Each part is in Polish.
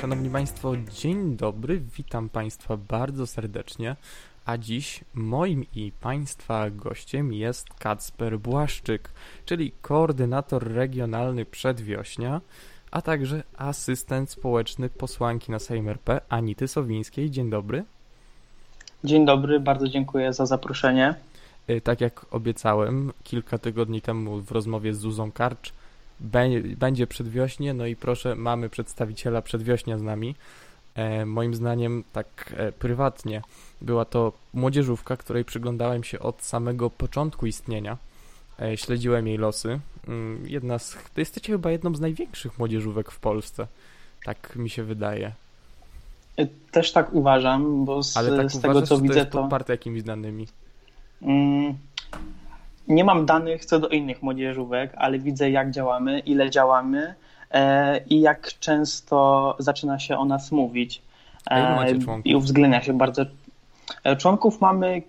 Szanowni Państwo, dzień dobry, witam Państwa bardzo serdecznie, a dziś moim i Państwa gościem jest Kacper Błaszczyk, czyli koordynator regionalny Przedwiośnia, a także asystent społeczny posłanki na Sejm RP Anity Sowińskiej. Dzień dobry. Dzień dobry, bardzo dziękuję za zaproszenie. Y, tak jak obiecałem kilka tygodni temu w rozmowie z Zuzą Karcz, będzie przedwiośnie, no i proszę, mamy przedstawiciela przedwiośnia z nami. E, moim zdaniem, tak e, prywatnie, była to młodzieżówka, której przyglądałem się od samego początku istnienia. E, śledziłem jej losy. Mm, jedna z, to jesteście chyba jedną z największych młodzieżówek w Polsce. Tak mi się wydaje. E, też tak uważam, bo z, Ale tak z uważasz, tego co to widzę jest to. jakimiś danymi. Mm, nie mam danych co do innych młodzieżówek, ale widzę jak działamy, ile działamy e, i jak często zaczyna się o nas mówić. E? I uwzględnia się bardzo. E, Członków mamy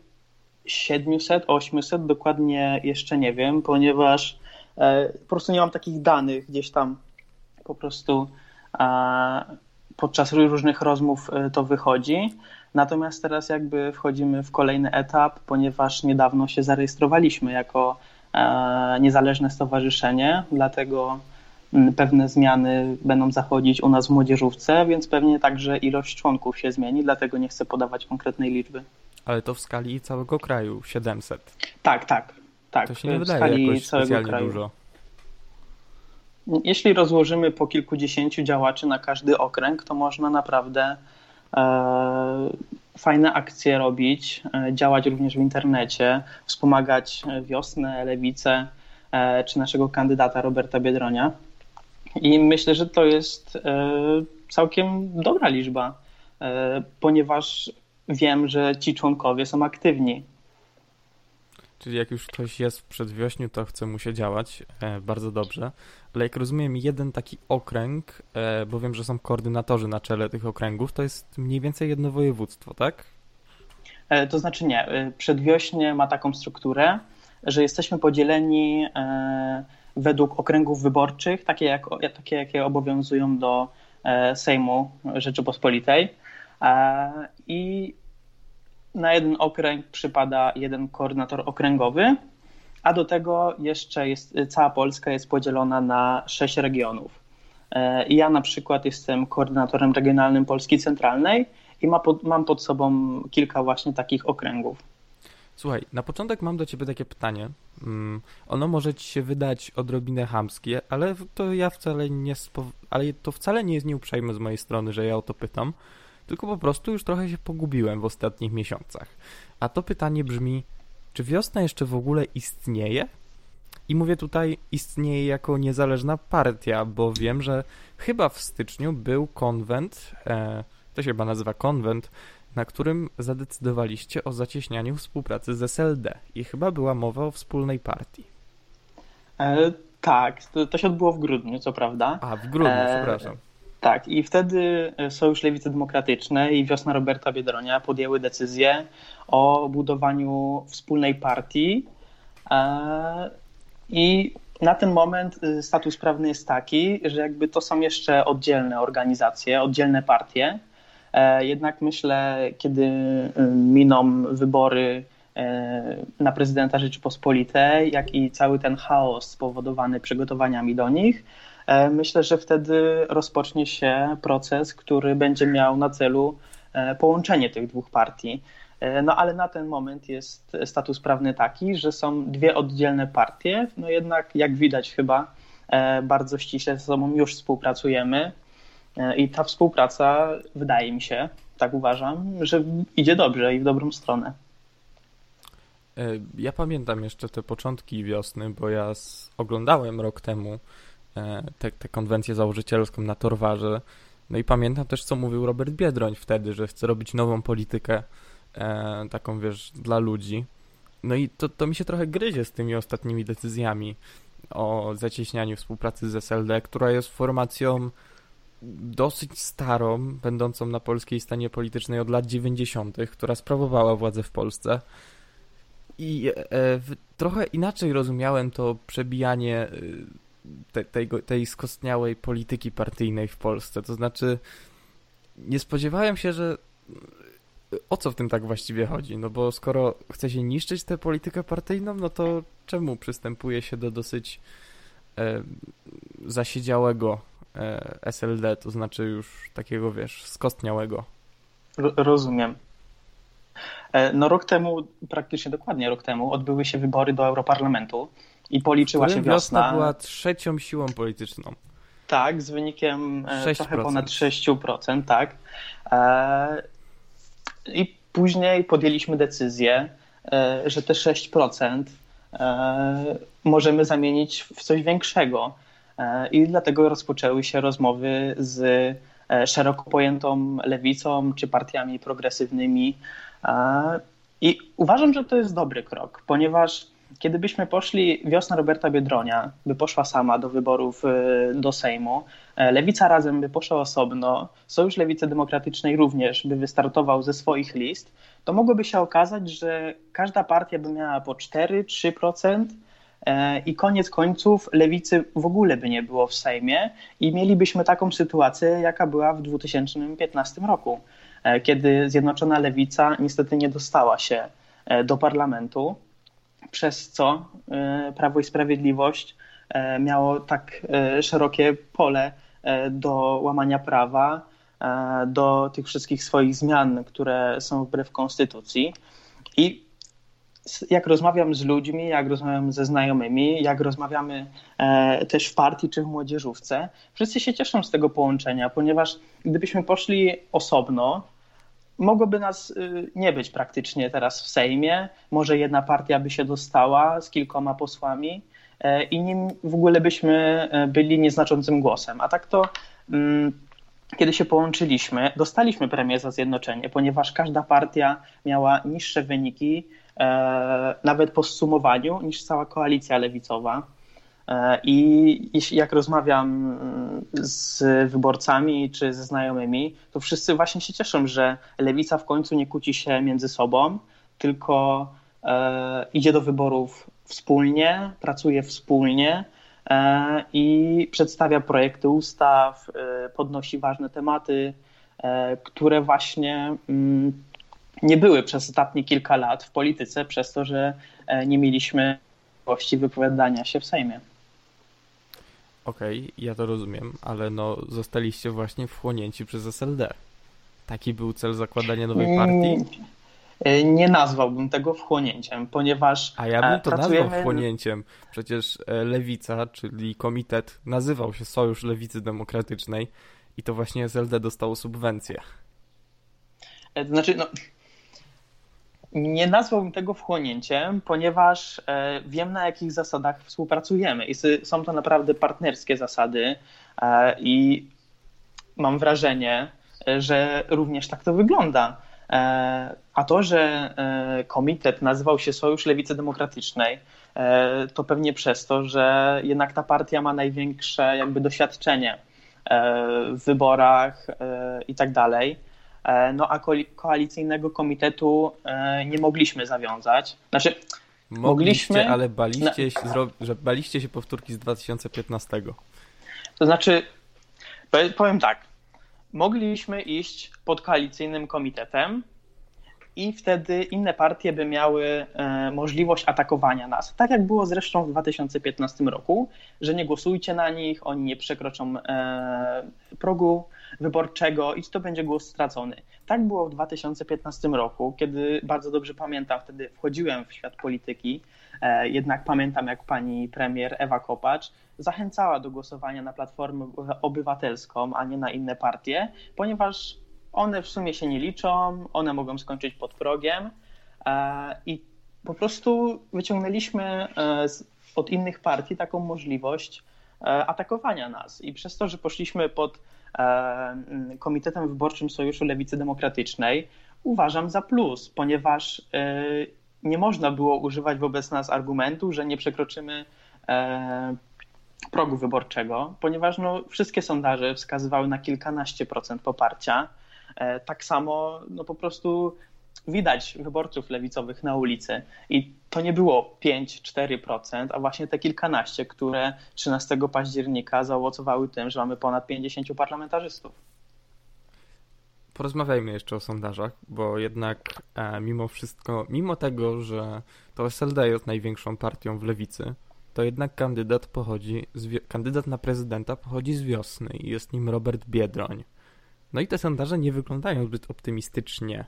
700, 800, dokładnie jeszcze nie wiem, ponieważ po prostu nie mam takich danych gdzieś tam po prostu podczas różnych rozmów to wychodzi. Natomiast teraz jakby wchodzimy w kolejny etap, ponieważ niedawno się zarejestrowaliśmy jako e, niezależne stowarzyszenie, dlatego mm, pewne zmiany będą zachodzić u nas w młodzieżówce, więc pewnie także ilość członków się zmieni, dlatego nie chcę podawać konkretnej liczby. Ale to w skali całego kraju 700. Tak, tak. tak To się nie w wydaje skali jakoś całego kraju. dużo. Jeśli rozłożymy po kilkudziesięciu działaczy na każdy okręg, to można naprawdę fajne akcje robić, e, działać również w internecie, wspomagać e, wiosnę, lewicę e, czy naszego kandydata Roberta Biedronia. I myślę, że to jest e, całkiem dobra liczba, e, ponieważ wiem, że ci członkowie są aktywni. Czyli jak już ktoś jest w przedwiośniu, to chce mu się działać. E, bardzo dobrze. Ale jak rozumiem, jeden taki okręg, e, bo wiem, że są koordynatorzy na czele tych okręgów, to jest mniej więcej jedno województwo, tak? E, To znaczy nie. e, Przedwiośnie ma taką strukturę, że jesteśmy podzieleni e, według okręgów wyborczych, takie, jak, takie jakie obowiązują do e, Sejmu Rzeczypospolitej. I na jeden okręg przypada jeden koordynator okręgowy, a do tego jeszcze jest, cała Polska jest podzielona na sześć regionów. E, ja na przykład jestem koordynatorem regionalnym Polski Centralnej i ma pod, mam pod sobą kilka właśnie takich okręgów. Słuchaj, na początek mam do ciebie takie pytanie. Mm, ono może ci się wydać odrobinę chamskie, ale to ja wcale nie ale to wcale nie jest nieuprzejme z mojej strony, że ja o to pytam, tylko po prostu już trochę się pogubiłem w ostatnich miesiącach. A to pytanie brzmi, czy wiosna jeszcze w ogóle istnieje? I mówię tutaj istnieje jako niezależna partia, bo wiem, że chyba w styczniu był konwent, e, to się chyba nazywa konwent, na którym zadecydowaliście o zacieśnianiu współpracy z SLD i chyba była mowa o wspólnej partii. E, tak, to, to się odbyło w grudniu, co prawda. A, w grudniu, E, przepraszam. Tak, i wtedy Sojusz Lewicy Demokratycznej i Wiosna Roberta Biedronia podjęły decyzję o budowaniu wspólnej partii. E, I na ten moment y, status prawny jest taki, że jakby to są jeszcze oddzielne organizacje, oddzielne partie. E, Jednak myślę, kiedy miną wybory e, na prezydenta Rzeczypospolitej, jak i cały ten chaos spowodowany przygotowaniami do nich, E, Myślę, że wtedy rozpocznie się proces, który będzie miał na celu e, połączenie tych dwóch partii. E, No ale na ten moment jest status prawny taki, że są dwie oddzielne partie. No jednak, jak widać, chyba e, bardzo ściśle ze sobą już współpracujemy. E, I ta współpraca, wydaje mi się, tak uważam, że idzie dobrze i w dobrą stronę. E, Ja pamiętam jeszcze te początki wiosny, bo ja oglądałem rok temu e, tę tę konwencję założycielską na Torwarze. No i pamiętam też, co mówił Robert Biedroń wtedy, że chce robić nową politykę, e, taką wiesz, dla ludzi. No i to, to mi się trochę gryzie z tymi ostatnimi decyzjami o zacieśnianiu współpracy z SLD, która jest formacją dosyć starą, będącą na polskiej scenie politycznej od lat 90., która sprawowała władzę w Polsce. I e, w, trochę inaczej rozumiałem to przebijanie y, te, tej, skostniałej polityki partyjnej w Polsce. To znaczy, nie spodziewałem się, że o co w tym tak właściwie chodzi? No bo skoro chce się niszczyć tę politykę partyjną, no to czemu przystępuje się do dosyć e, zasiedziałego e, SLD, to znaczy już takiego, wiesz, skostniałego? Rozumiem. E, no rok temu, praktycznie dokładnie rok temu, odbyły się wybory do Europarlamentu i policzyła się wiosna. wiosna była trzecią siłą polityczną. Tak, z wynikiem 6%. E, trochę ponad 6%, tak. E, I później podjęliśmy decyzję, że te 6% możemy zamienić w coś większego. I dlatego rozpoczęły się rozmowy z szeroko pojętą lewicą czy partiami progresywnymi, i uważam, że to jest dobry krok, ponieważ kiedybyśmy poszli, wiosna Roberta Biedronia by poszła sama do wyborów y, do Sejmu, e, Lewica razem by poszła osobno, Sojusz Lewicy Demokratycznej również by wystartował ze swoich list, to mogłoby się okazać, że każda partia by miała po 4-3%, e, i koniec końców lewicy w ogóle by nie było w Sejmie i mielibyśmy taką sytuację, jaka była w 2015 roku. E, kiedy Zjednoczona Lewica niestety nie dostała się e, do parlamentu, przez co e, Prawo i Sprawiedliwość miało tak szerokie pole do łamania prawa, do tych wszystkich swoich zmian, które są wbrew konstytucji. I jak rozmawiam z ludźmi, jak rozmawiam ze znajomymi, jak rozmawiamy też w partii czy w młodzieżówce, wszyscy się cieszą z tego połączenia, ponieważ gdybyśmy poszli osobno, mogłoby nas y, nie być praktycznie teraz w Sejmie. Może jedna partia by się dostała z kilkoma posłami e, i nim w ogóle byśmy e, byli nieznaczącym głosem. A tak to mm, kiedy się połączyliśmy, dostaliśmy premię za zjednoczenie, ponieważ każda partia miała niższe wyniki, e, nawet po zsumowaniu, niż cała koalicja lewicowa. E, I jak rozmawiam mm, z wyborcami czy ze znajomymi, to wszyscy właśnie się cieszą, że lewica w końcu nie kłóci się między sobą, tylko e, idzie do wyborów wspólnie, pracuje wspólnie e, i przedstawia projekty ustaw, podnosi ważne tematy, które właśnie mm, nie były przez ostatnie kilka lat w polityce, przez to, że nie mieliśmy możliwości wypowiadania się w Sejmie. Okej, okay, ja to rozumiem, ale no zostaliście właśnie wchłonięci przez SLD. Taki był cel zakładania nowej partii? Mm, nie nazwałbym tego wchłonięciem, ponieważ. A ja bym to pracujemy... nazwał wchłonięciem. Przecież e, Lewica, czyli komitet, nazywał się Sojusz Lewicy Demokratycznej i to właśnie SLD dostało subwencję. E, znaczy, no, nie nazwałbym tego wchłonięciem, ponieważ e, wiem na jakich zasadach współpracujemy i są to naprawdę partnerskie zasady e, i mam wrażenie, e, że również tak to wygląda. A to, że komitet nazywał się Sojusz Lewicy Demokratycznej, to pewnie przez to, że jednak ta partia ma największe jakby doświadczenie w wyborach i tak dalej. E, no a koalicyjnego komitetu e, nie mogliśmy zawiązać. Znaczy, mogliście, mogliśmy, ale baliście, się, że baliście się powtórki z 2015. To znaczy, powiem tak, mogliśmy iść pod koalicyjnym komitetem i wtedy inne partie by miały e, możliwość atakowania nas. Tak jak było zresztą w 2015 roku, że nie głosujcie na nich, oni nie przekroczą progu wyborczego i to będzie głos stracony. Tak było w 2015 roku, kiedy bardzo dobrze pamiętam, wtedy wchodziłem w świat polityki, e, jednak pamiętam jak pani premier Ewa Kopacz zachęcała do głosowania na Platformę Obywatelską, a nie na inne partie, ponieważ one w sumie się nie liczą, one mogą skończyć pod progiem e, i po prostu wyciągnęliśmy e, od innych partii taką możliwość atakowania nas. I przez to, że poszliśmy pod Komitetem Wyborczym Sojuszu Lewicy Demokratycznej uważam za plus, ponieważ e, nie można było używać wobec nas argumentu, że nie przekroczymy e, progu wyborczego, ponieważ no, wszystkie sondaże wskazywały na kilkanaście procent poparcia. Tak samo no, po prostu widać wyborców lewicowych na ulicy i to nie było 5-4%, a właśnie te kilkanaście, które 13 października zaowocowały tym, że mamy ponad 50 parlamentarzystów. porozmawiajmy jeszcze o sondażach, bo jednak e, mimo wszystko, mimo tego, że to SLD jest największą partią w lewicy, to jednak kandydat pochodzi, z, kandydat na prezydenta pochodzi z wiosny i jest nim Robert Biedroń. No i te sondaże nie wyglądają zbyt optymistycznie.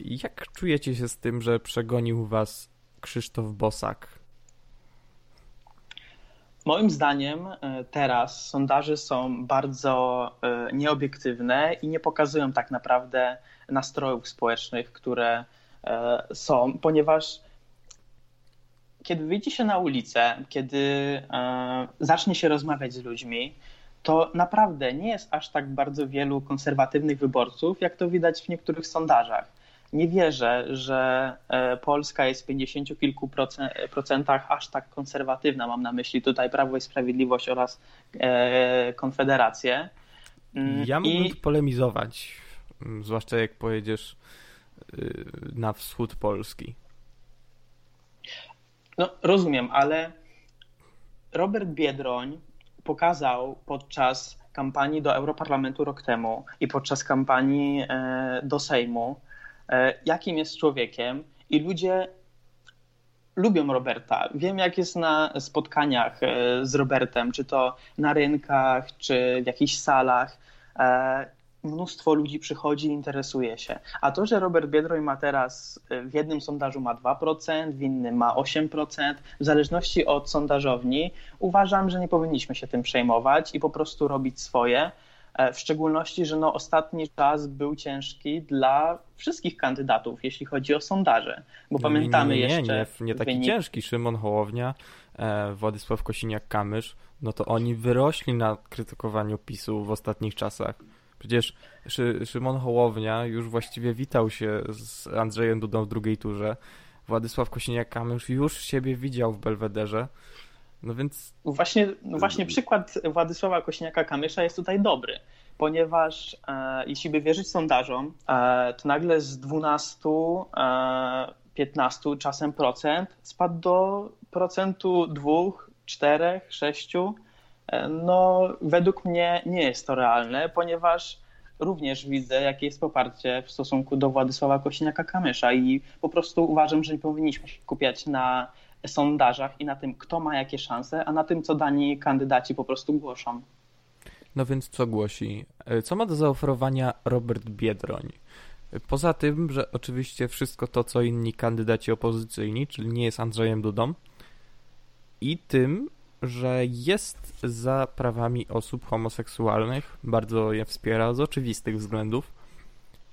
Jak czujecie się z tym, że przegonił was Krzysztof Bosak? Moim zdaniem e, teraz sondaże są bardzo e, nieobiektywne i nie pokazują tak naprawdę nastrojów społecznych, które e, są, ponieważ kiedy wyjdzie się na ulicę, kiedy zacznie się rozmawiać z ludźmi, to naprawdę nie jest aż tak bardzo wielu konserwatywnych wyborców, jak to widać w niektórych sondażach nie wierzę, że e, Polska jest w 50 kilku procentach aż tak konserwatywna. Mam na myśli tutaj Prawo i Sprawiedliwość oraz e, Konfederację. Mm, ja mógłbym I... polemizować, mm, zwłaszcza jak pojedziesz y, na wschód Polski. No, rozumiem, ale Robert Biedroń pokazał podczas kampanii do Europarlamentu rok temu i podczas kampanii e, do Sejmu, jakim jest człowiekiem i ludzie lubią Roberta. Wiem, jak jest na spotkaniach e, z Robertem, czy to na rynkach, czy w jakichś salach. E, mnóstwo ludzi przychodzi i interesuje się. A to, że Robert Biedroń ma teraz w jednym sondażu ma 2%, w innym ma 8%, w zależności od sondażowni, uważam, że nie powinniśmy się tym przejmować i po prostu robić swoje. E, w szczególności, że no ostatni czas był ciężki dla wszystkich kandydatów, jeśli chodzi o sondaże, bo pamiętamy nie, nie, jeszcze... Nie, nie, nie taki wynik... ciężki. Szymon Hołownia, e, Władysław Kosiniak-Kamysz, no to oni wyrośli na krytykowaniu PiSu w ostatnich czasach. Przecież Szy, Szymon Hołownia już właściwie witał się z Andrzejem Dudą w drugiej turze. Władysław Kosiniak-Kamysz już siebie widział w Belwederze. No więc. Właśnie, no właśnie przykład Władysława Kośniaka-Kamysza jest tutaj dobry, ponieważ e, jeśli by wierzyć sondażom, e, to nagle z 12, e, 15 czasem procent spadł do procentu 2, 4, 6. No, według mnie nie jest to realne, ponieważ również widzę, jakie jest poparcie w stosunku do Władysława Kośniaka-Kamysza i po prostu uważam, że nie powinniśmy się kupiać na sondażach i na tym, kto ma jakie szanse, a na tym, co dani kandydaci po prostu głoszą. No więc co głosi? E, co ma do zaoferowania Robert Biedroń? Poza tym, że oczywiście wszystko to, co inni kandydaci opozycyjni, czyli nie jest Andrzejem Dudą, i tym, że jest za prawami osób homoseksualnych, bardzo je wspiera z oczywistych względów.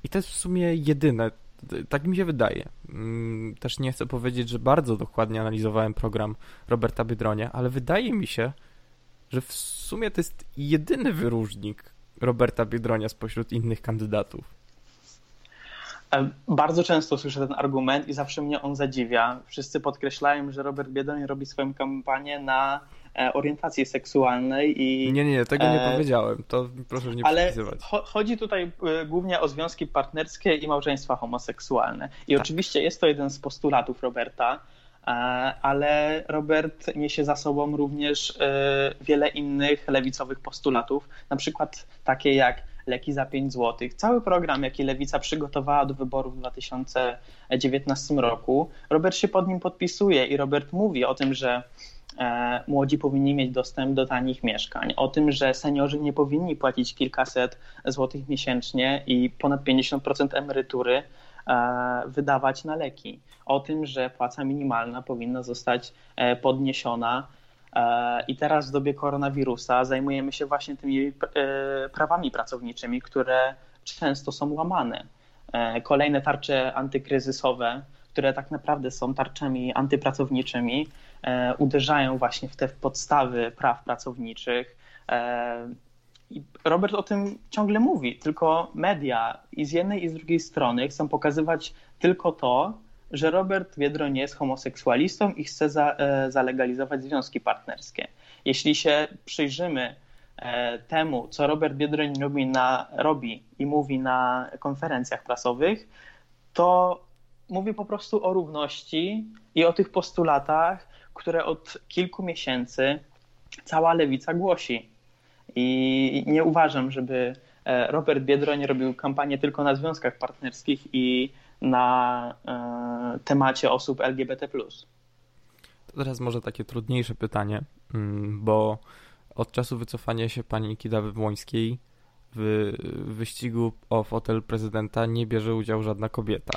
I to jest w sumie jedyne, tak mi się wydaje. Mm, też nie chcę powiedzieć, że bardzo dokładnie analizowałem program Roberta Biedronia, ale wydaje mi się, że w sumie to jest jedyny wyróżnik Roberta Biedronia spośród innych kandydatów. E, bardzo często słyszę ten argument i zawsze mnie on zadziwia. Wszyscy podkreślają, że Robert Biedroń robi swoją kampanię na orientacji seksualnej i... Nie, nie, tego nie e, powiedziałem, to proszę nie Ale chodzi tutaj e, głównie o związki partnerskie i małżeństwa homoseksualne. I tak. oczywiście jest to jeden z postulatów Roberta, ale Robert niesie za sobą również wiele innych lewicowych postulatów, na przykład takie jak leki za 5 zł. Cały program, jaki Lewica przygotowała do wyborów w 2019 roku, Robert się pod nim podpisuje i Robert mówi o tym, że E, młodzi powinni mieć dostęp do tanich mieszkań, o tym, że seniorzy nie powinni płacić kilkaset złotych miesięcznie i ponad 50% emerytury e, wydawać na leki, o tym, że płaca minimalna powinna zostać e, podniesiona. I teraz w dobie koronawirusa zajmujemy się właśnie tymi prawami pracowniczymi, które często są łamane. Kolejne tarcze antykryzysowe, które tak naprawdę są tarczami antypracowniczymi, E, uderzają właśnie w te podstawy praw pracowniczych. E, Robert o tym ciągle mówi, tylko media i z jednej i z drugiej strony chcą pokazywać tylko to, że Robert Biedroń jest homoseksualistą i chce za, e, zalegalizować związki partnerskie. Jeśli się przyjrzymy temu, co Robert Biedroń robi, na, robi i mówi na konferencjach prasowych, to mówi po prostu o równości i o tych postulatach, które od kilku miesięcy cała lewica głosi. I nie uważam, żeby Robert Biedroń robił kampanię tylko na związkach partnerskich i na temacie osób LGBT. To teraz może takie trudniejsze pytanie, mm, bo od czasu wycofania się pani Kidawy Włońskiej w wyścigu o fotel prezydenta nie bierze udziału żadna kobieta.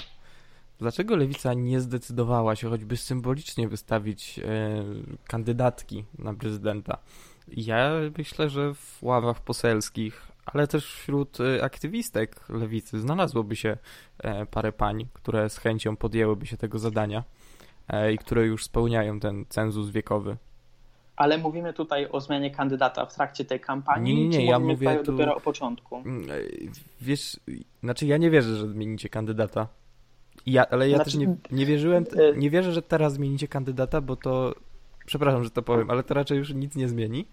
Dlaczego lewica nie zdecydowała się choćby symbolicznie wystawić e, kandydatki na prezydenta? Ja myślę, że w ławach poselskich, ale też wśród e, aktywistek lewicy znalazłoby się e, parę pań, które z chęcią podjęłyby się tego zadania i które już spełniają ten cenzus wiekowy. Ale mówimy tutaj o zmianie kandydata w trakcie tej kampanii, nie, nie, nie, ja mówię tu... dopiero o początku? Mm, wiesz, znaczy ja nie wierzę, że zmienicie kandydata. Ja, ale ja znaczy, też nie, nie wierzyłem, y- nie wierzę, że teraz zmienicie kandydata, bo to, przepraszam, że to powiem, ale to raczej już nic nie zmieni.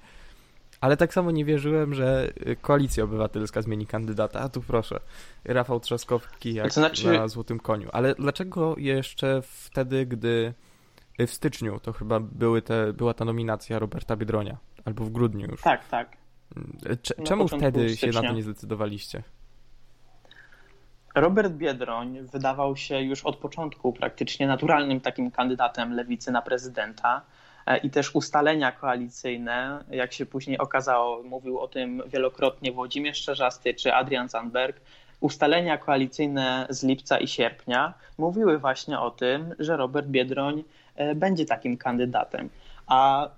Ale tak samo nie wierzyłem, że Koalicja Obywatelska zmieni kandydata. A tu proszę, Rafał Trzaskowski jak to znaczy... na złotym koniu. Ale dlaczego jeszcze wtedy, gdy w styczniu to chyba były te, była ta nominacja Roberta Biedronia, albo w grudniu już. Tak, tak. czemu wtedy się na to nie zdecydowaliście? Robert Biedroń wydawał się już od początku praktycznie naturalnym takim kandydatem lewicy na prezydenta e, i też ustalenia koalicyjne, jak się później okazało, mówił o tym wielokrotnie Włodzimierz Czerzasty czy Adrian Zandberg, ustalenia koalicyjne z lipca i sierpnia mówiły właśnie o tym, że Robert Biedroń e, będzie takim kandydatem. A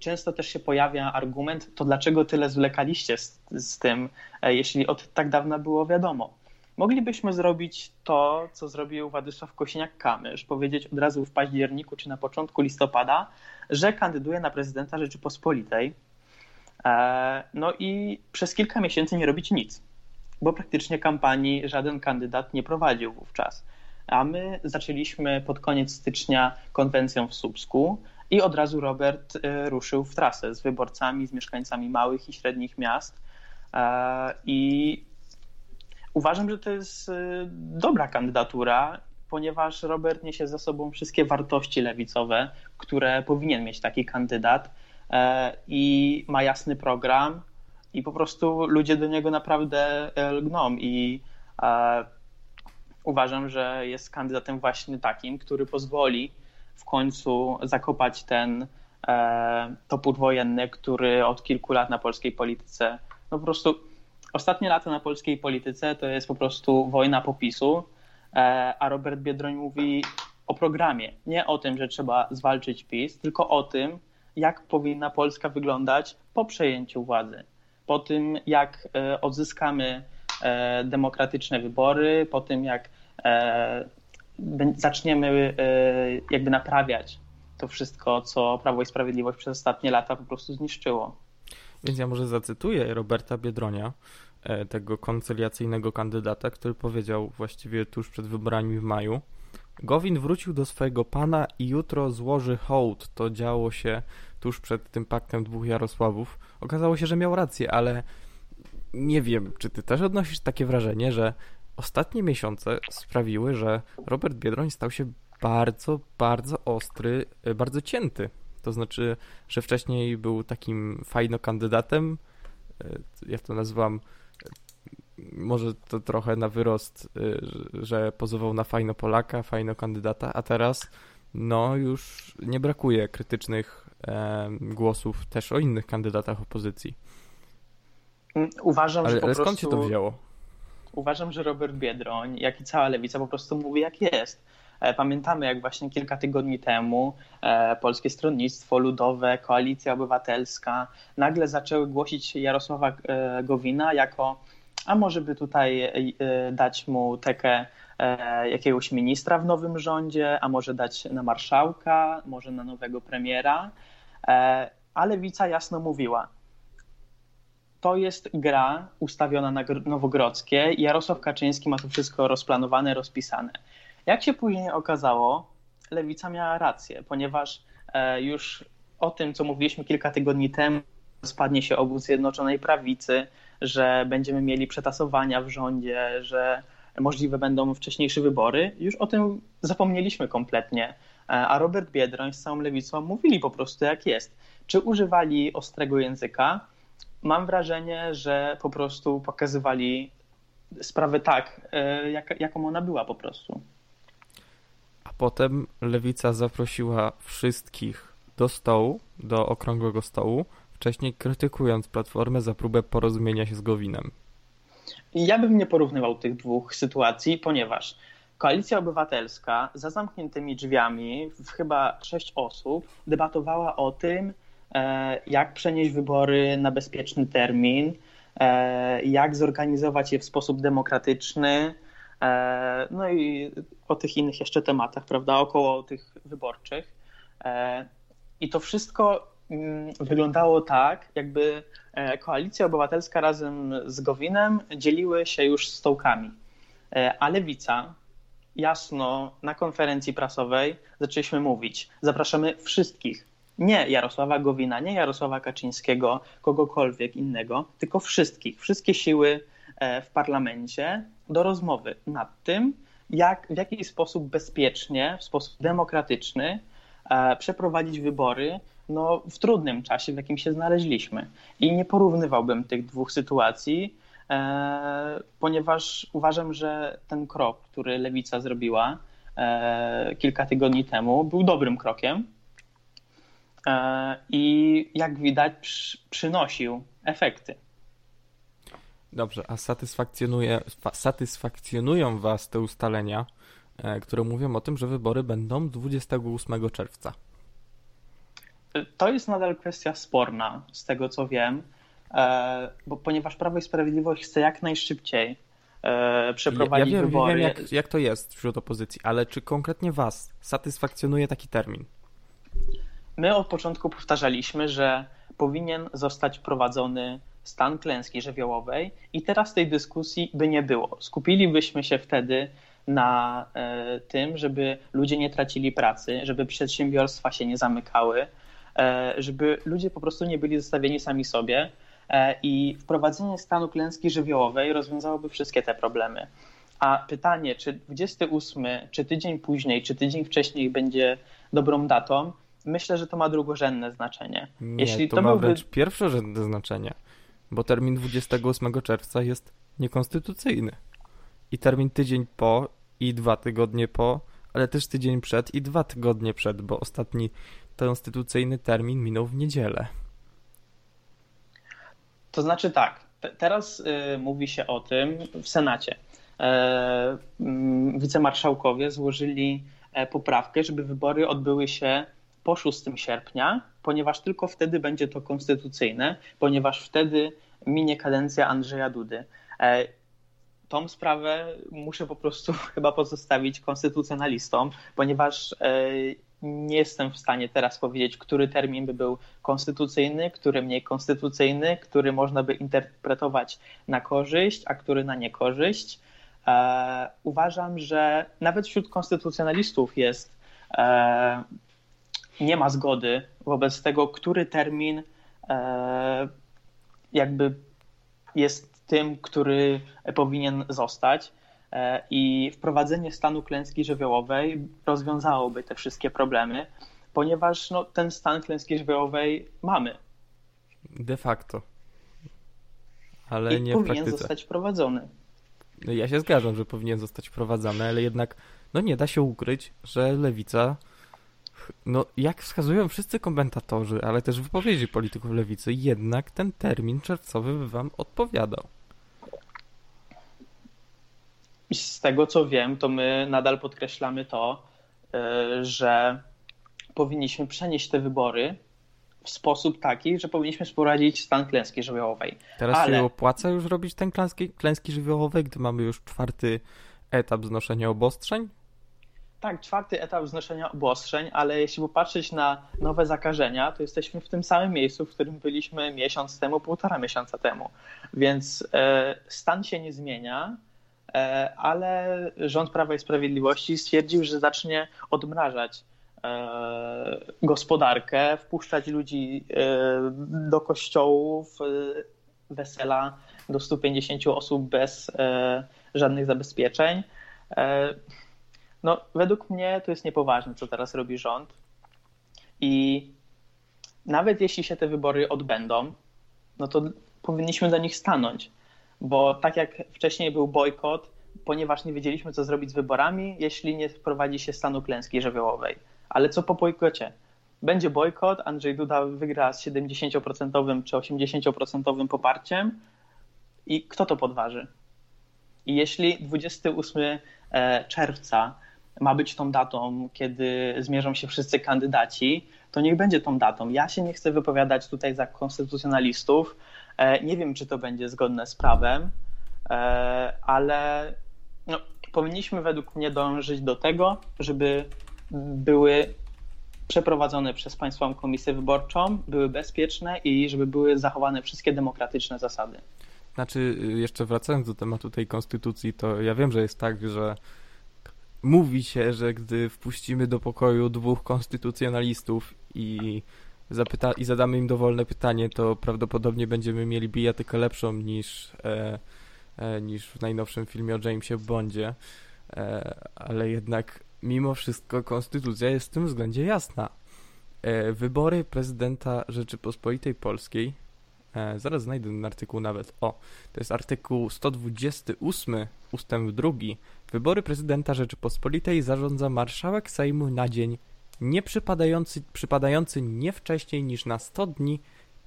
często też się pojawia argument, to dlaczego tyle zwlekaliście z, z tym, e, jeśli od tak dawna było wiadomo. Moglibyśmy zrobić to, co zrobił Władysław Kosiniak-Kamysz, powiedzieć od razu w październiku czy na początku listopada, że kandyduje na prezydenta Rzeczypospolitej. E, no i przez kilka miesięcy nie robić nic, bo praktycznie kampanii żaden kandydat nie prowadził wówczas. A my zaczęliśmy pod koniec stycznia konwencją w Słupsku i od razu Robert e, ruszył w trasę z wyborcami, z mieszkańcami małych i średnich miast. E, I Uważam, że to jest y, dobra kandydatura, ponieważ Robert niesie za sobą wszystkie wartości lewicowe, które powinien mieć taki kandydat e, i ma jasny program i po prostu ludzie do niego naprawdę e, lgną i e, uważam, że jest kandydatem właśnie takim, który pozwoli w końcu zakopać ten topór wojenny, który od kilku lat na polskiej polityce no po prostu Ostatnie lata na polskiej polityce to jest po prostu wojna popisu, e, a Robert Biedroń mówi o programie. Nie o tym, że trzeba zwalczyć PiS, tylko o tym, jak powinna Polska wyglądać po przejęciu władzy. Po tym, jak e, odzyskamy e, demokratyczne wybory, po tym, jak zaczniemy jakby naprawiać to wszystko, co Prawo i Sprawiedliwość przez ostatnie lata po prostu zniszczyło. Więc ja może zacytuję Roberta Biedronia, tego koncyliacyjnego kandydata, który powiedział właściwie tuż przed wyborami w maju. Gowin wrócił do swojego pana i jutro złoży hołd. To działo się tuż przed tym paktem dwóch Jarosławów. Okazało się, że miał rację, ale nie wiem, czy ty też odnosisz takie wrażenie, że ostatnie miesiące sprawiły, że Robert Biedroń stał się bardzo, bardzo ostry, e, bardzo cięty to znaczy, że wcześniej był takim fajno kandydatem, e, ja to nazywam może to trochę na wyrost, e, że pozował na fajno Polaka, fajno kandydata, a teraz no już nie brakuje krytycznych głosów też o innych kandydatach opozycji. Uważam, ale, że po ale skąd prostu... się to wzięło? Uważam, że Robert Biedroń, jak i cała lewica po prostu mówi jak jest. E, pamiętamy, jak właśnie kilka tygodni temu e, Polskie Stronnictwo Ludowe, Koalicja Obywatelska nagle zaczęły głosić Jarosława e, Gowina jako a może by tutaj dać mu tekę jakiegoś ministra w nowym rządzie, a może dać na marszałka, może na nowego premiera. Ale Lewica jasno mówiła, to jest gra ustawiona na Nowogrodzkie Jarosław Kaczyński ma to wszystko rozplanowane, rozpisane. Jak się później okazało, lewica miała rację, ponieważ e, już o tym, co mówiliśmy kilka tygodni temu, spadnie się obóz Zjednoczonej Prawicy, że będziemy mieli przetasowania w rządzie, że możliwe będą wcześniejsze wybory, już o tym zapomnieliśmy kompletnie. E, a Robert Biedroń z całą lewicą mówili po prostu jak jest. Czy używali ostrego języka? mam wrażenie, że po prostu pokazywali sprawę tak, e, jak, jaką ona była po prostu. A potem lewica zaprosiła wszystkich do stołu, do okrągłego stołu, wcześniej krytykując Platformę za próbę porozumienia się z Gowinem. Ja bym nie porównywał tych dwóch sytuacji, ponieważ Koalicja Obywatelska za zamkniętymi drzwiami, w chyba sześć osób, debatowała o tym, e, jak przenieść wybory na bezpieczny termin, e, jak zorganizować je w sposób demokratyczny, e, no i o tych innych jeszcze tematach, prawda, około tych wyborczych. I to wszystko wyglądało tak, jakby Koalicja Obywatelska razem z Gowinem dzieliły się już stołkami. A lewica, jasno na konferencji prasowej zaczęliśmy mówić, zapraszamy wszystkich, nie Jarosława Gowina, nie Jarosława Kaczyńskiego, kogokolwiek innego, tylko wszystkich, wszystkie siły e, w parlamencie do rozmowy nad tym, jak, w jaki sposób bezpiecznie, w sposób demokratyczny e, przeprowadzić wybory no, w trudnym czasie, w jakim się znaleźliśmy. I nie porównywałbym tych dwóch sytuacji, E, ponieważ uważam, że ten krok, który lewica zrobiła e, kilka tygodni temu, był dobrym krokiem e, i jak widać przynosił efekty. Dobrze, a satysfakcjonuje, satysfakcjonują Was te ustalenia, które mówią o tym, że wybory będą 28 czerwca? To jest nadal kwestia sporna, z tego co wiem. E, bo ponieważ Prawo i Sprawiedliwość chce jak najszybciej e, przeprowadzić ja wiem, wybory. Ja wiem, jak, jak to jest wśród opozycji, ale czy konkretnie Was satysfakcjonuje taki termin? My od początku powtarzaliśmy, że powinien zostać wprowadzony stan klęski żywiołowej i teraz tej dyskusji by nie było. Skupilibyśmy się wtedy na e, tym, żeby ludzie nie tracili pracy, żeby przedsiębiorstwa się nie zamykały, e, żeby ludzie po prostu nie byli zostawieni sami sobie, E, i wprowadzenie stanu klęski żywiołowej rozwiązałoby wszystkie te problemy. A pytanie, czy 28, czy tydzień później, czy tydzień wcześniej będzie dobrą datą, myślę, że to ma drugorzędne znaczenie. Nie, Jeśli to, to ma byłby... wręcz pierwszorzędne znaczenie, bo termin 28 czerwca jest niekonstytucyjny. I termin tydzień po i dwa tygodnie po, ale też tydzień przed i dwa tygodnie przed, bo ostatni konstytucyjny termin minął w niedzielę. To znaczy tak, teraz y, mówi się o tym w Senacie. E, mm, wicemarszałkowie złożyli e, poprawkę, żeby wybory odbyły się po 6 sierpnia, ponieważ tylko wtedy będzie to konstytucyjne, ponieważ wtedy minie kadencja Andrzeja Dudy. E, tą sprawę muszę po prostu chyba pozostawić konstytucjonalistom, ponieważ nie jestem w stanie teraz powiedzieć, który termin by był konstytucyjny, który mniej konstytucyjny, który można by interpretować na korzyść, a który na niekorzyść. E, uważam, że nawet wśród konstytucjonalistów jest e, nie ma zgody wobec tego, który termin e, jakby jest tym, który powinien zostać. E, i wprowadzenie stanu klęski żywiołowej rozwiązałoby te wszystkie problemy, ponieważ no, ten stan klęski żywiołowej mamy. De facto. Ale I nie powinien w praktyce. zostać wprowadzony. No, ja się zgadzam, że powinien zostać wprowadzony, ale jednak no nie da się ukryć, że lewica no, jak wskazują wszyscy komentatorzy, ale też wypowiedzi polityków lewicy, jednak ten termin czerwcowy by wam odpowiadał. I z tego co wiem, to my nadal podkreślamy to, e, że powinniśmy przenieść te wybory w sposób taki, że powinniśmy wprowadzić stan klęski żywiołowej. Teraz Ale... się opłaca już robić ten klęski, klęski żywiołowe, gdy mamy już czwarty etap znoszenia obostrzeń? Tak, czwarty etap znoszenia obostrzeń, ale jeśli popatrzeć na nowe zakażenia, to jesteśmy w tym samym miejscu, w którym byliśmy miesiąc temu, półtora miesiąca temu. Więc e, stan się nie zmienia, E, ale rząd Prawa i Sprawiedliwości stwierdził, że zacznie odmrażać e, gospodarkę, wpuszczać ludzi do kościołów, wesela do 150 osób bez żadnych zabezpieczeń. No, według mnie to jest niepoważne, co teraz robi rząd. I nawet jeśli się te wybory odbędą, no to powinniśmy za nich stanąć. Bo tak jak wcześniej był bojkot, ponieważ nie wiedzieliśmy, co zrobić z wyborami, jeśli nie wprowadzi się stanu klęski żywiołowej. Ale co po bojkocie? Będzie bojkot, Andrzej Duda wygra z 70% czy 80% poparciem i kto to podważy? I jeśli 28 e, czerwca ma być tą datą, kiedy zmierzą się wszyscy kandydaci, to niech będzie tą datą. Ja się nie chcę wypowiadać tutaj za konstytucjonalistów. E, nie wiem, czy to będzie zgodne z prawem, e, ale no, powinniśmy według mnie dążyć do tego, żeby były przeprowadzone przez Państwową Komisję Wyborczą, były bezpieczne i żeby były zachowane wszystkie demokratyczne zasady. Znaczy, y, jeszcze wracając do tematu tej konstytucji, to ja wiem, że jest tak, że mówi się, że gdy wpuścimy do pokoju dwóch konstytucjonalistów i, zapyta i zadamy im dowolne pytanie, to prawdopodobnie będziemy mieli bijatykę lepszą niż, e, e, niż w najnowszym filmie o Jamesie Bondzie. E, ale jednak mimo wszystko konstytucja jest w tym względzie jasna. E, wybory prezydenta Rzeczypospolitej Polskiej E, zaraz znajdę ten artykuł nawet. O, to jest artykuł 128 ustęp 2. Wybory prezydenta Rzeczypospolitej zarządza marszałek Sejmu na dzień nie przypadający, przypadający nie wcześniej niż na 100 dni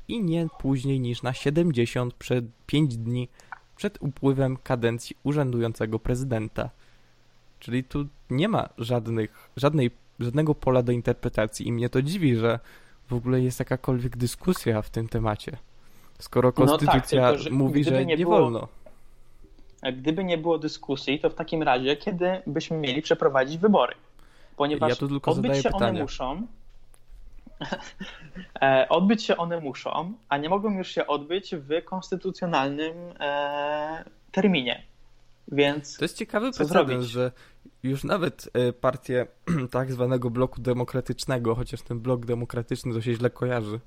i nie później niż na 75 dni przed upływem kadencji urzędującego prezydenta. Czyli tu nie ma żadnych, żadnej, żadnego pola do interpretacji i mnie to dziwi, że w ogóle jest jakakolwiek dyskusja w tym temacie. Skoro konstytucja no tak, tylko, mówi, że nie, nie było, wolno. Gdyby nie było dyskusji, to w takim razie kiedy byśmy mieli przeprowadzić wybory? Ponieważ ja tu tylko odbyć się pytania. one muszą. E, odbyć się one muszą, a nie mogą już się odbyć w konstytucjonalnym e, terminie. Więc to jest ciekawy precedens, że już nawet e, partie tak zwanego bloku demokratycznego, chociaż ten blok demokratyczny to się źle kojarzy,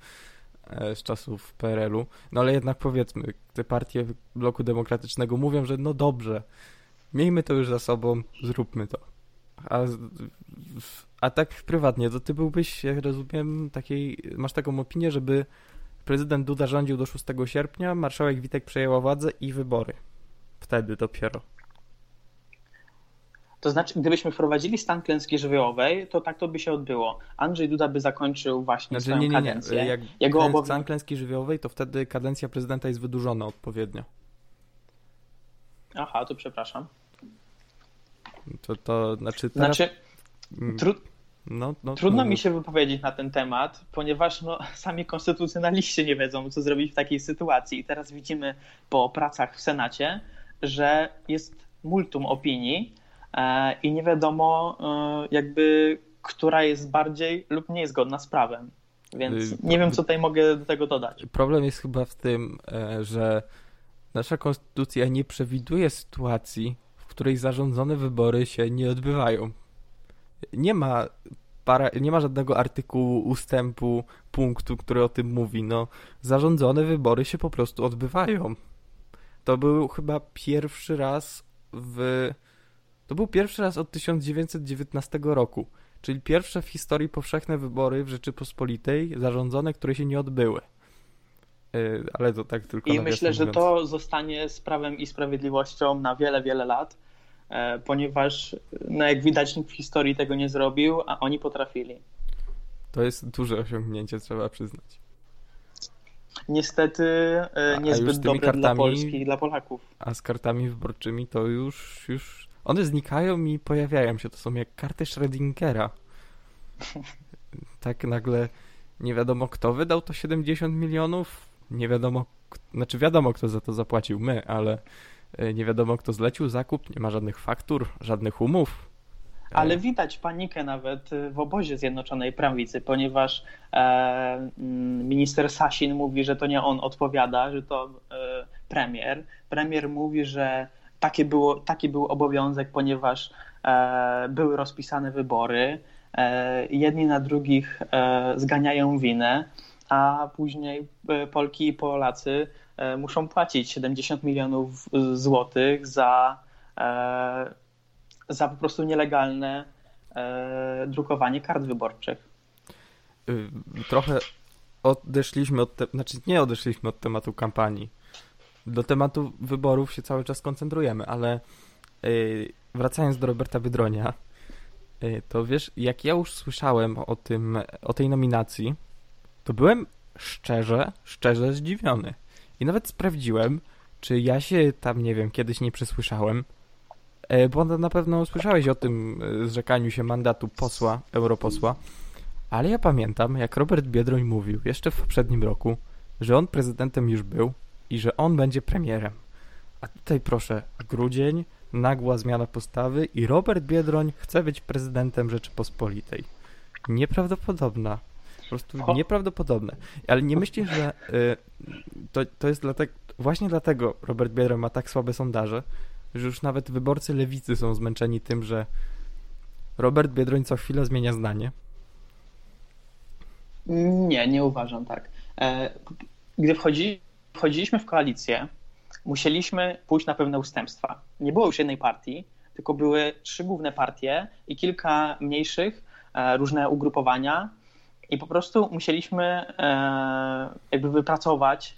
z czasów PRL-u. No ale jednak powiedzmy, te partie bloku demokratycznego mówią, że no dobrze, miejmy to już za sobą, zróbmy to. A, a tak prywatnie, to ty byłbyś, jak rozumiem, takiej, masz taką opinię, żeby prezydent Duda rządził do 6 sierpnia, marszałek Witek przejęła władzę i wybory. Wtedy dopiero. To znaczy, gdybyśmy wprowadzili stan klęski żywiołowej, to tak to by się odbyło. Andrzej Duda by zakończył właśnie znaczy, swoją nie, nie, nie. kadencję. Jak Jego obowiązek... stan klęski żywiołowej, to wtedy kadencja prezydenta jest wydłużona odpowiednio. Aha, to przepraszam. To, to znaczy teraz... Znaczy, mm, tru... no, no, trudno no, mi się wypowiedzieć na ten temat, ponieważ no, sami konstytucjonaliści nie wiedzą, co zrobić w takiej sytuacji. I teraz widzimy po pracach w Senacie, że jest multum opinii, i nie wiadomo e, jakby, która jest bardziej lub mniej zgodna z prawem. Więc y, nie wiem, co tutaj mogę do tego dodać. Problem jest chyba w tym, e, że nasza konstytucja nie przewiduje sytuacji, w której zarządzone wybory się nie odbywają. Nie ma, para, nie ma żadnego artykułu, ustępu, punktu, który o tym mówi. No, zarządzone wybory się po prostu odbywają. To był chyba pierwszy raz w to był pierwszy raz od 1919 roku, czyli pierwsze w historii powszechne wybory w Rzeczypospolitej zarządzone, które się nie odbyły. Yy, ale to tak tylko I myślę, że to zostanie z prawem i sprawiedliwością na wiele, wiele lat, e, ponieważ no jak widać nikt w historii tego nie zrobił, a oni potrafili. To jest duże osiągnięcie, trzeba przyznać. Niestety e, niezbyt dobre kartami, dla Polski i dla Polaków. A z kartami wyborczymi to już, już one znikają i pojawiają się. To są jak karty Schrödingera. tak nagle nie wiadomo kto wydał to 70 milionów. Nie wiadomo, znaczy wiadomo kto za to zapłacił, my, ale e, nie wiadomo kto zlecił zakup, nie ma żadnych faktur, żadnych umów. Ale widać panikę nawet w obozie Zjednoczonej Prawicy, ponieważ e, mm, minister Sasin mówi, że to nie on odpowiada, że to e, premier. Premier mówi, że takie było, taki był obowiązek, ponieważ e, były rozpisane wybory. E, jedni na drugich e, zganiają winę, a później Polki i Polacy muszą płacić 70 milionów złotych za, za po prostu nielegalne drukowanie kart wyborczych. Y, trochę odeszliśmy od, te... znaczy nie odeszliśmy od tematu kampanii. Do tematu wyborów się cały czas koncentrujemy, ale yy, wracając do Roberta Biedronia, yy, to wiesz, jak ja już słyszałem o tym, o tej nominacji, to byłem szczerze, szczerze zdziwiony. I nawet sprawdziłem, czy ja się tam, nie wiem, kiedyś nie przesłyszałem, e, bo na pewno słyszałeś o tym e, zrzekaniu się mandatu posła, europosła, ale ja pamiętam, jak Robert Biedroń mówił jeszcze w poprzednim roku, że on prezydentem już był i że on będzie premierem. A tutaj proszę, grudzień, nagła zmiana postawy i Robert Biedroń chce być prezydentem Rzeczypospolitej. Nieprawdopodobna. Po prostu o. nieprawdopodobne. Ale nie myślisz, że y, to, to jest dlatego, właśnie dlatego Robert Biedroń ma tak słabe sondaże, że już nawet wyborcy lewicy są zmęczeni tym, że Robert Biedroń co chwilę zmienia zdanie? Nie, nie uważam tak. E, gdy wchodzi, wchodziliśmy w koalicję, musieliśmy pójść na pewne ustępstwa. Nie było już jednej partii, tylko były trzy główne partie i kilka mniejszych, e, różne ugrupowania, i po prostu musieliśmy e, jakby wypracować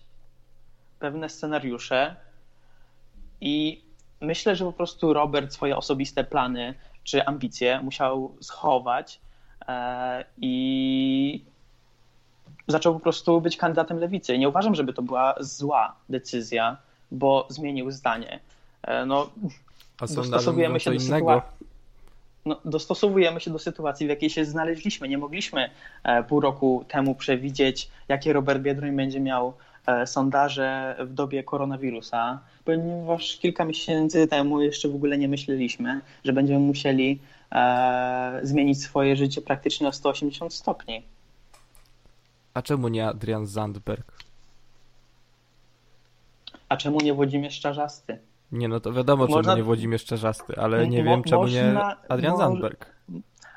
pewne scenariusze i myślę, że po prostu Robert swoje osobiste plany czy ambicje musiał schować e, i zaczął po prostu być kandydatem lewicy. Nie uważam, żeby to była zła decyzja, bo zmienił zdanie. E, no, dostosowujemy się do sytuacji no, dostosowujemy się do sytuacji, w jakiej się znaleźliśmy. Nie mogliśmy e, pół roku temu przewidzieć, jakie Robert Biedroń będzie miał e, sondaże w dobie koronawirusa, ponieważ kilka miesięcy temu jeszcze w ogóle nie myśleliśmy, że będziemy musieli e, zmienić swoje życie praktycznie o 180 stopni. A czemu nie Adrian Zandberg? A czemu nie Włodzimierz Czarzasty? Nie, no to wiadomo, można, czemu nie Włodzimierz Czarzasty, ale nie mo, wiem, czemu można, nie Adrian Zandberg.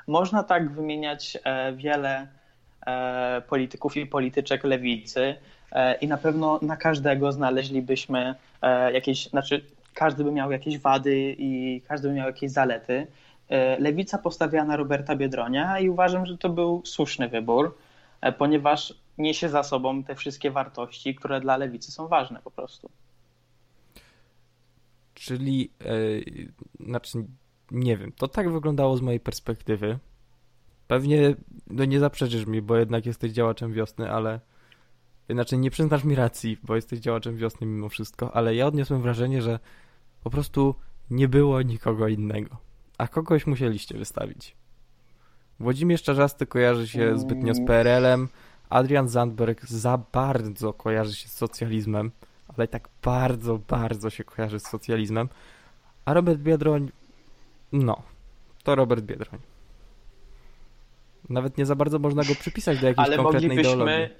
Można tak wymieniać e, wiele e, polityków i polityczek lewicy e, i na pewno na każdego znaleźlibyśmy jakieś, znaczy każdy by miał jakieś wady i każdy by miał jakieś zalety. Lewica postawiła na Roberta Biedronia i uważam, że to był słuszny wybór, ponieważ niesie za sobą te wszystkie wartości, które dla lewicy są ważne po prostu. Czyli, yy, znaczy, nie wiem, to tak wyglądało z mojej perspektywy. Pewnie, no nie zaprzeczysz mi, bo jednak jesteś działaczem wiosny, ale znaczy nie przyznasz mi racji, bo jesteś działaczem wiosny mimo wszystko, ale ja odniosłem wrażenie, że po prostu nie było nikogo innego. A kogoś musieliście wystawić. Włodzimierz Czarzasty kojarzy się zbytnio z PRL-em, Adrian Zandberg za bardzo kojarzy się z socjalizmem ale tak bardzo, bardzo się kojarzy z socjalizmem. A Robert Biedroń, no, to Robert Biedroń. Nawet nie za bardzo można go przypisać do jakiejś ale konkretnej moglibyśmy... ideologii.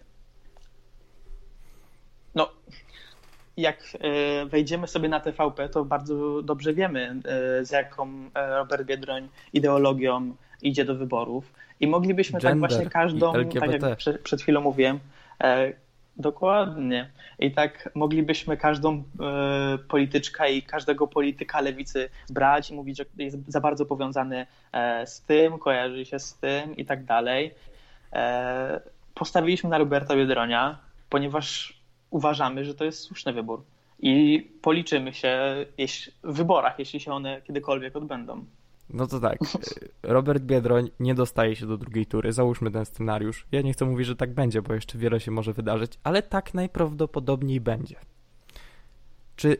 No, jak e, wejdziemy sobie na TVP, to bardzo dobrze wiemy, e, z jaką e, Robert Biedroń ideologią idzie do wyborów. I moglibyśmy tak Gender tak właśnie każdą, tak jak przed chwilą mówiłem, Dokładnie. I tak moglibyśmy każdą e, polityczkę i każdego polityka lewicy brać i mówić, że jest za bardzo powiązany e, z tym, kojarzy się z tym i tak dalej. E, postawiliśmy na Roberta Biedronia, ponieważ uważamy, że to jest słuszny wybór. I policzymy się jeśli, w wyborach, jeśli się one kiedykolwiek odbędą. No to tak, Robert Biedroń nie dostaje się do drugiej tury, załóżmy ten scenariusz. Ja nie chcę mówić, że tak będzie, bo jeszcze wiele się może wydarzyć, ale tak najprawdopodobniej będzie. Czy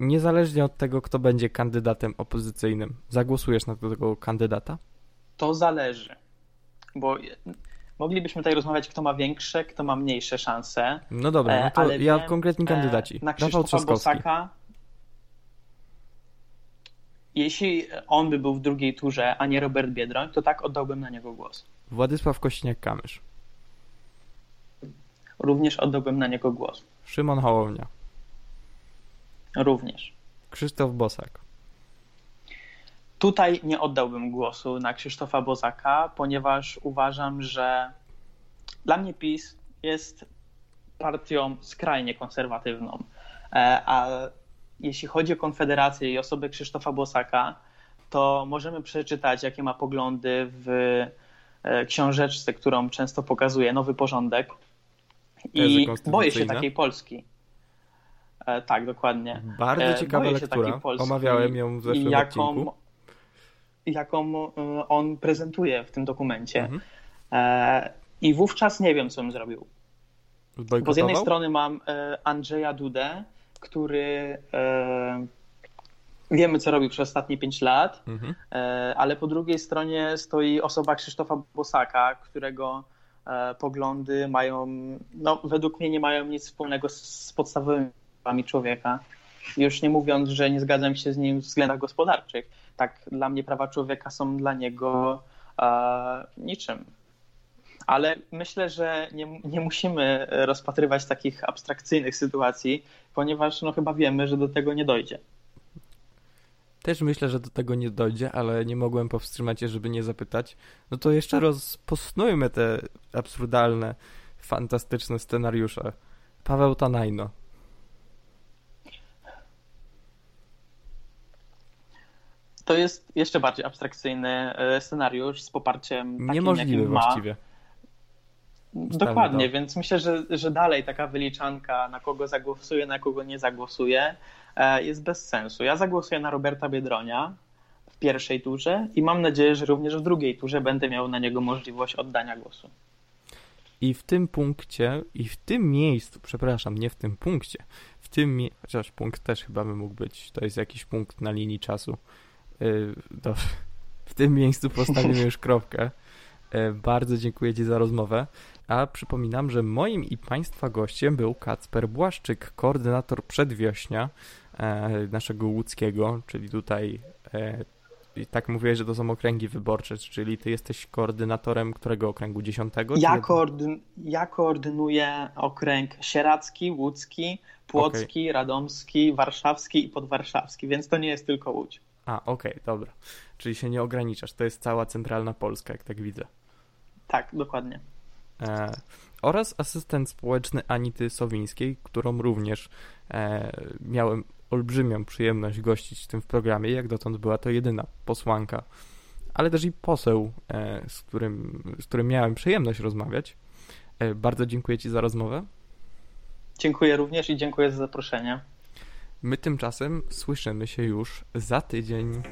niezależnie od tego, kto będzie kandydatem opozycyjnym, zagłosujesz na tego kandydata? To zależy, bo moglibyśmy tutaj rozmawiać, kto ma większe, kto ma mniejsze szanse. No dobra, no to ja wiem, konkretni kandydaci. Na Krzysztofa Bosaka jeśli on by był w drugiej turze, a nie Robert Biedroń, to tak oddałbym na niego głos. Władysław Kośniak-Kamysz. Również oddałbym na niego głos. Szymon Hołownia. Również. Krzysztof Bosak. Tutaj nie oddałbym głosu na Krzysztofa Bozaka, ponieważ uważam, że dla mnie PiS jest partią skrajnie konserwatywną, e, a jeśli chodzi o Konfederację i osobę Krzysztofa Bosaka, to możemy przeczytać, jakie ma poglądy w e, książeczce, którą często pokazuje Nowy Porządek. I boję się takiej Polski. E, tak, dokładnie. Bardzo e, ciekawa boję lektura. Omawiałem ją w zeszłym jaką, odcinku. Jaką on prezentuje w tym dokumencie. Mhm. I wówczas nie wiem, co bym zrobił. Bo z jednej strony mam Andrzeja Dudę, który e, wiemy, co robił przez ostatnie 5 lat, mhm. E, ale po drugiej stronie stoi osoba Krzysztofa Bosaka, którego poglądy mają, no, według mnie nie mają nic wspólnego z podstawowymi prawami człowieka. Już nie mówiąc, że nie zgadzam się z nim w względach gospodarczych. Tak, dla mnie prawa człowieka są dla niego e, niczym ale myślę, że nie, nie musimy rozpatrywać takich abstrakcyjnych sytuacji, ponieważ no, chyba wiemy, że do tego nie dojdzie. Też myślę, że do tego nie dojdzie, ale nie mogłem powstrzymać się, żeby nie zapytać. No to jeszcze rozposnujmy te absurdalne, fantastyczne scenariusze. Paweł Tanajno. To jest jeszcze bardziej abstrakcyjny e, scenariusz z poparciem takim, Niemożliwy właściwie. Ma. Dokładnie, to. więc myślę, że, że dalej taka wyliczanka, na kogo zagłosuję, na kogo nie zagłosuję, e, jest bez sensu. Ja zagłosuję na Roberta Biedronia w pierwszej turze i mam nadzieję, że również w drugiej turze będę miał na niego możliwość oddania głosu. I w tym punkcie, i w tym miejscu, przepraszam, nie w tym punkcie, w tym, chociaż punkt też chyba by mógł być, to jest jakiś punkt na linii czasu. Yy, dobrze. W tym miejscu postawimy już kropkę. Yy, bardzo dziękuję Ci za rozmowę. A przypominam, że moim i Państwa gościem był Kacper Błaszczyk, koordynator przedwiośnia e, naszego łódzkiego, czyli tutaj e, tak mówię, że to są okręgi wyborcze, czyli ty jesteś koordynatorem którego okręgu? Dziesiątego? Ja, koordyn ja koordynuję okręg sieradzki, łódzki, płocki, okay. radomski, warszawski i podwarszawski, więc to nie jest tylko Łódź. A, okej, okay, dobra. Czyli się nie ograniczasz, to jest cała centralna Polska, jak tak widzę. Tak, dokładnie. E, oraz asystent społeczny Anity Sowińskiej, którą również e, miałem olbrzymią przyjemność gościć w tym programie. Jak dotąd była to jedyna posłanka, ale też i poseł, e, z, którym, z którym miałem przyjemność rozmawiać. E, bardzo dziękuję Ci za rozmowę. Dziękuję również i dziękuję za zaproszenie. My tymczasem słyszymy się już za tydzień.